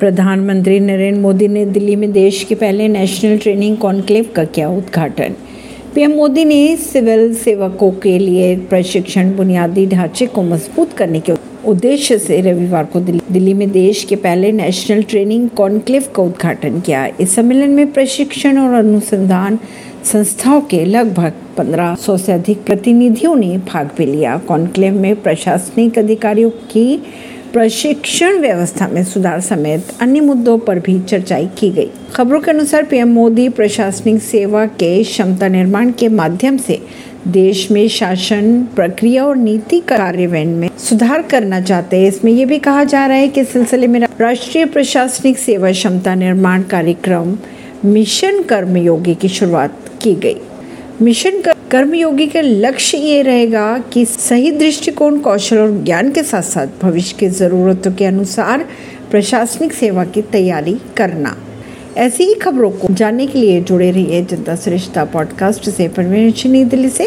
प्रधानमंत्री नरेंद्र मोदी ने दिल्ली में देश के पहले नेशनल ट्रेनिंग कॉन्क्लेव का किया उद्घाटन। पीएम मोदी ने सिविल सेवकों के लिए प्रशिक्षण, बुनियादी ढांचे को मज़बूत करने के उद्देश्य से रविवार को दिल्ली में देश के पहले नेशनल ट्रेनिंग कॉन्क्लेव का उद्घाटन किया। इस सम्मेलन में प्रशिक्षण और अनुसंधान संस्थाओं के लगभग 1500 से अधिक प्रतिनिधियों ने भाग भी लिया। कॉन्क्लेव में प्रशासनिक अधिकारियों की प्रशिक्षण व्यवस्था में सुधार समेत अन्य मुद्दों पर भी चर्चाई की गई। खबरों के अनुसार पीएम मोदी प्रशासनिक सेवा के क्षमता निर्माण के माध्यम से देश में शासन प्रक्रिया और नीति कार्यान्वयन में सुधार करना चाहते हैं। इसमें यह भी कहा जा रहा है कि सिलसिले में राष्ट्रीय प्रशासनिक सेवा क्षमता निर्माण कार्यक्रम मिशन कर्मयोगी की शुरुआत की गई। मिशन कर्मयोगी का लक्ष्य ये रहेगा कि सही दृष्टिकोण, कौशल और ज्ञान के साथ साथ भविष्य की ज़रूरतों के अनुसार प्रशासनिक सेवा की तैयारी करना। ऐसी ही खबरों को जानने के लिए जुड़े रहिए जनता श्रेष्ठता पॉडकास्ट से। परवीन नई दिल्ली से